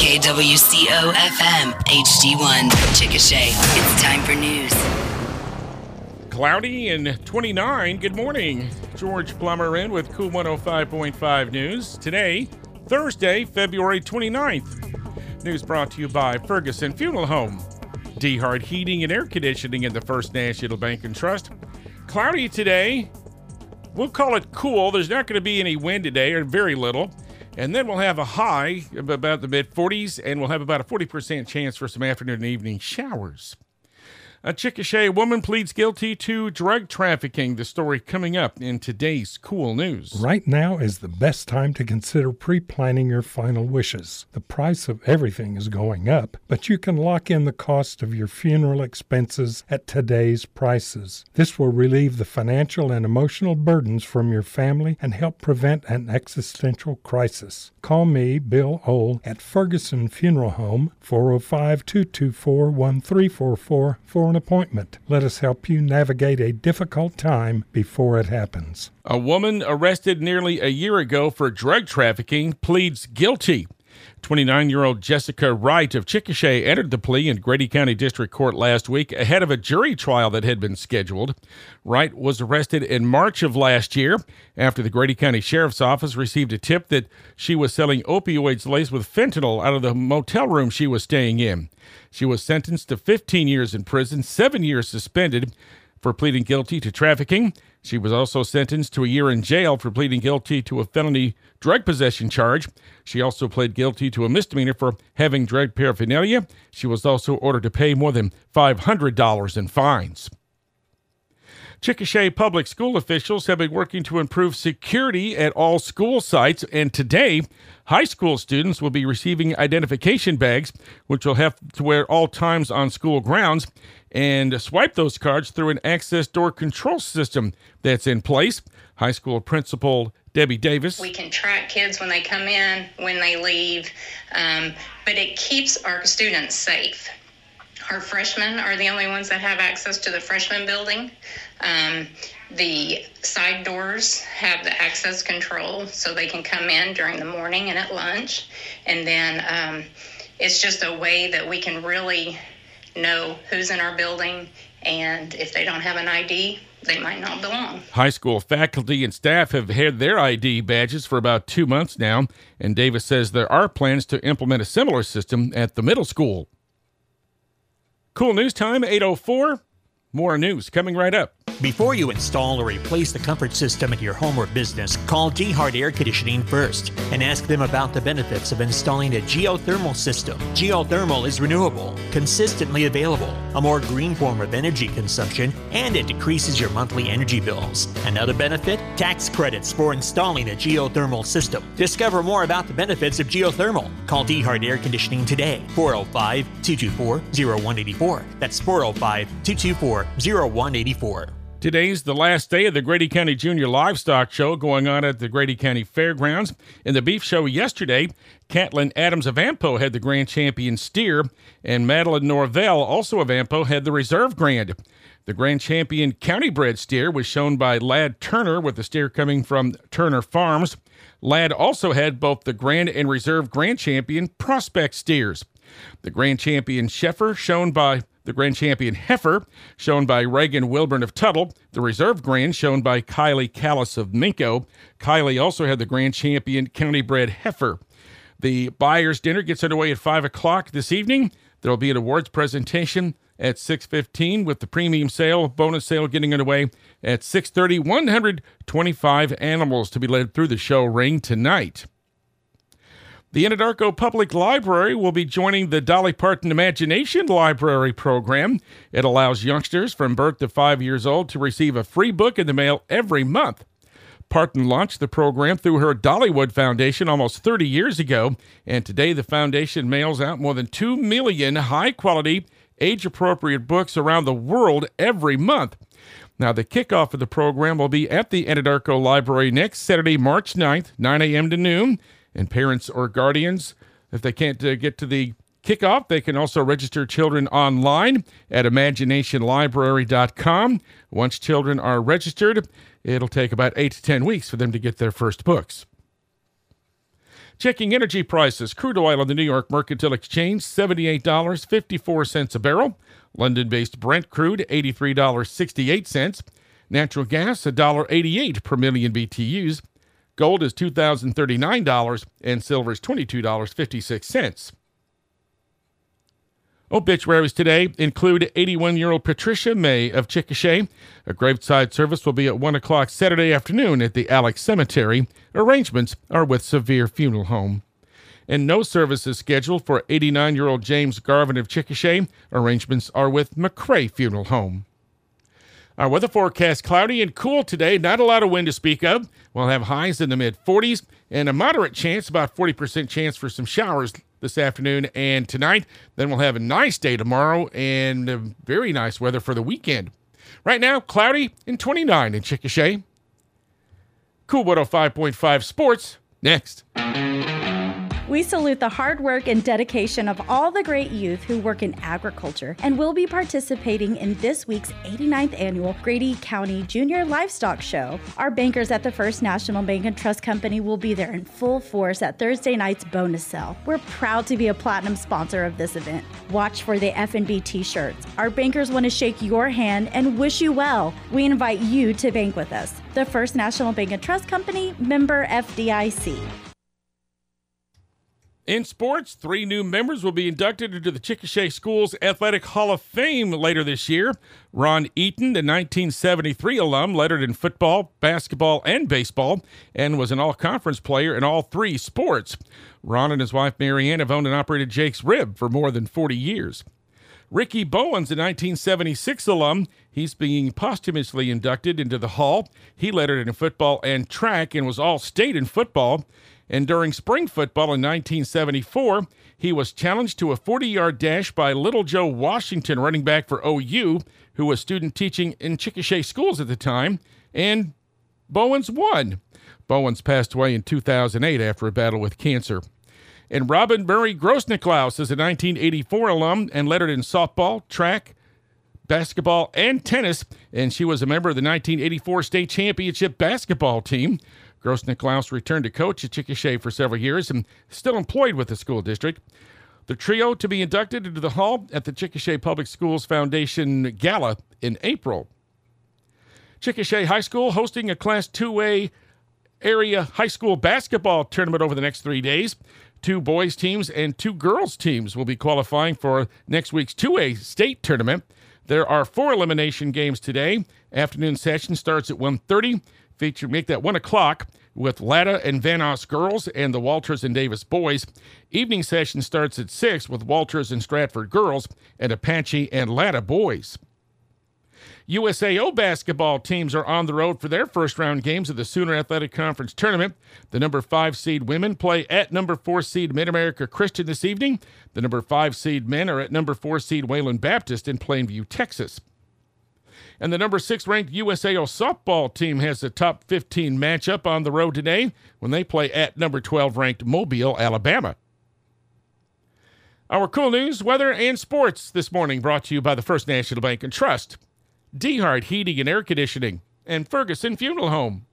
KWCO FM HD1 Chickasha. It's time for news. Cloudy and 29. Good morning. George Plummer in with KOOL 105.5 News. Today, Thursday, February 29th. News brought to you by Ferguson Funeral Home. DeHart Heating and Air Conditioning in the First National Bank and Trust. Cloudy today. We'll call it cool. There's not going to be any wind today, or very little. And then we'll have a high of about the mid 40s, and we'll have about a 40% chance for some afternoon and evening showers. A Chickasha woman pleads guilty to drug trafficking. The story coming up in today's KOOL News. Right now is the best time to consider pre planning your final wishes. The price of everything is going up, but you can lock in the cost of your funeral expenses at today's prices. This will relieve the financial and emotional burdens from your family and help prevent an existential crisis. Call me, Bill Ohl, at Ferguson Funeral Home, 405 224 1344 for an appointment. Let us help you navigate a difficult time before it happens. A woman arrested nearly a year ago for drug trafficking pleads guilty. 29 year old Jessica Wright of Chickasha entered the plea in Grady County District Court last week ahead of a jury trial that had been scheduled. Wright was arrested in March of last year after the Grady County Sheriff's Office received a tip that she was selling opioids laced with fentanyl out of the motel room she was staying in. She was sentenced to 15 years in prison, seven years suspended for pleading guilty to trafficking. She was also sentenced to a year in jail for pleading guilty to a felony drug possession charge. She also pled guilty to a misdemeanor for having drug paraphernalia. She was also ordered to pay more than $500 in fines. Chickasha public school officials have been working to improve security at all school sites, and today, high school students will be receiving identification bags, which will have to wear all times on school grounds, and swipe those cards through an access door control system that's in place. High school principal Debbie Davis. We can track kids when they come in, when they leave, um, but it keeps our students safe. Our freshmen are the only ones that have access to the freshman building. Um, the side doors have the access control so they can come in during the morning and at lunch. And then um, it's just a way that we can really know who's in our building and if they don't have an ID, they might not belong. High school faculty and staff have had their ID badges for about two months now, and Davis says there are plans to implement a similar system at the middle school. KOOL news time, 804. More news coming right up. Before you install or replace the comfort system at your home or business, call DeHart Air Conditioning first and ask them about the benefits of installing a geothermal system. Geothermal is renewable, consistently available, a more green form of energy consumption, and it decreases your monthly energy bills. Another benefit? Tax credits for installing a geothermal system. Discover more about the benefits of geothermal. Call DeHart Air Conditioning today, 405-224-0184. That's 405-224-0184. Today's the last day of the Grady County Junior Livestock Show going on at the Grady County Fairgrounds. In the beef show yesterday, Catlin Adams of Ampo had the grand champion steer, and Madeline Norvell, also of Ampo, had the reserve grand. The grand champion county bred steer was shown by Lad Turner, with the steer coming from Turner Farms. Lad also had both the grand and reserve grand champion prospect steers. The grand champion Sheffer, shown by the grand champion Heifer, shown by Reagan Wilburn of Tuttle. The reserve grand, shown by Kylie Callis of Minco. Kylie also had the grand champion county bred Heifer. The buyer's dinner gets underway at 5 o'clock this evening. There will be an awards presentation at 6.15 with the premium sale, bonus sale getting underway at 6.30. 125 animals to be led through the show ring tonight. The Anadarko Public Library will be joining the Dolly Parton Imagination Library program. It allows youngsters from birth to five years old to receive a free book in the mail every month. Parton launched the program through her Dollywood Foundation almost 30 years ago, and today the foundation mails out more than 2 million high quality, age appropriate books around the world every month. Now, the kickoff of the program will be at the Anadarko Library next Saturday, March 9th, 9 a.m. to noon and parents or guardians, if they can't uh, get to the kickoff, they can also register children online at imaginationlibrary.com. Once children are registered, it'll take about eight to 10 weeks for them to get their first books. Checking energy prices. Crude oil on the New York Mercantile Exchange, $78.54 a barrel. London based Brent crude, $83.68. Natural gas, $1.88 per million BTUs. Gold is $2,039 and silver is $22.56. Obituaries today include 81 year old Patricia May of Chickasha. A graveside service will be at 1 o'clock Saturday afternoon at the Alex Cemetery. Arrangements are with Severe Funeral Home. And no services scheduled for 89 year old James Garvin of Chickasha. Arrangements are with McCray Funeral Home. Our weather forecast cloudy and cool today. Not a lot of wind to speak of. We'll have highs in the mid 40s and a moderate chance, about 40% chance for some showers this afternoon and tonight. Then we'll have a nice day tomorrow and very nice weather for the weekend. Right now, cloudy and 29 in Chickasha. KOOL 105.5 Sports next. We salute the hard work and dedication of all the great youth who work in agriculture and will be participating in this week's 89th annual Grady County Junior Livestock Show. Our bankers at the First National Bank and Trust Company will be there in full force at Thursday night's bonus sale. We're proud to be a platinum sponsor of this event. Watch for the F&B t-shirts. Our bankers want to shake your hand and wish you well. We invite you to bank with us. The First National Bank and Trust Company, member FDIC. In sports, three new members will be inducted into the Chickasha Schools Athletic Hall of Fame later this year. Ron Eaton, the 1973 alum, lettered in football, basketball, and baseball, and was an all conference player in all three sports. Ron and his wife Marianne have owned and operated Jake's Rib for more than 40 years. Ricky Bowens, a 1976 alum, he's being posthumously inducted into the Hall. He lettered in football and track and was all state in football. And during spring football in 1974, he was challenged to a 40 yard dash by Little Joe Washington, running back for OU, who was student teaching in Chickasha schools at the time. And Bowens won. Bowens passed away in 2008 after a battle with cancer. And Robin Murray Grossnicklaus is a 1984 alum and lettered in softball, track, basketball, and tennis. And she was a member of the 1984 state championship basketball team. Grossnicklaus returned to coach at Chickasha for several years and still employed with the school district. The trio to be inducted into the Hall at the Chickasha Public Schools Foundation Gala in April. Chickasha High School hosting a Class 2A area high school basketball tournament over the next three days. Two boys teams and two girls teams will be qualifying for next week's 2A state tournament. There are four elimination games today. Afternoon session starts at 1.30 feature make that one o'clock with Latta and Vanoss girls and the Walters and Davis boys. Evening session starts at six with Walters and Stratford girls and Apache and Latta boys. USAO basketball teams are on the road for their first round games of the Sooner Athletic Conference tournament. The number five seed women play at number four seed Mid America Christian this evening. The number five seed men are at number four seed Wayland Baptist in Plainview, Texas. And the number six ranked USAO softball team has a top 15 matchup on the road today when they play at number 12 ranked Mobile, Alabama. Our KOOL news, weather, and sports this morning brought to you by the First National Bank and Trust, DeHart Heating and Air Conditioning, and Ferguson Funeral Home.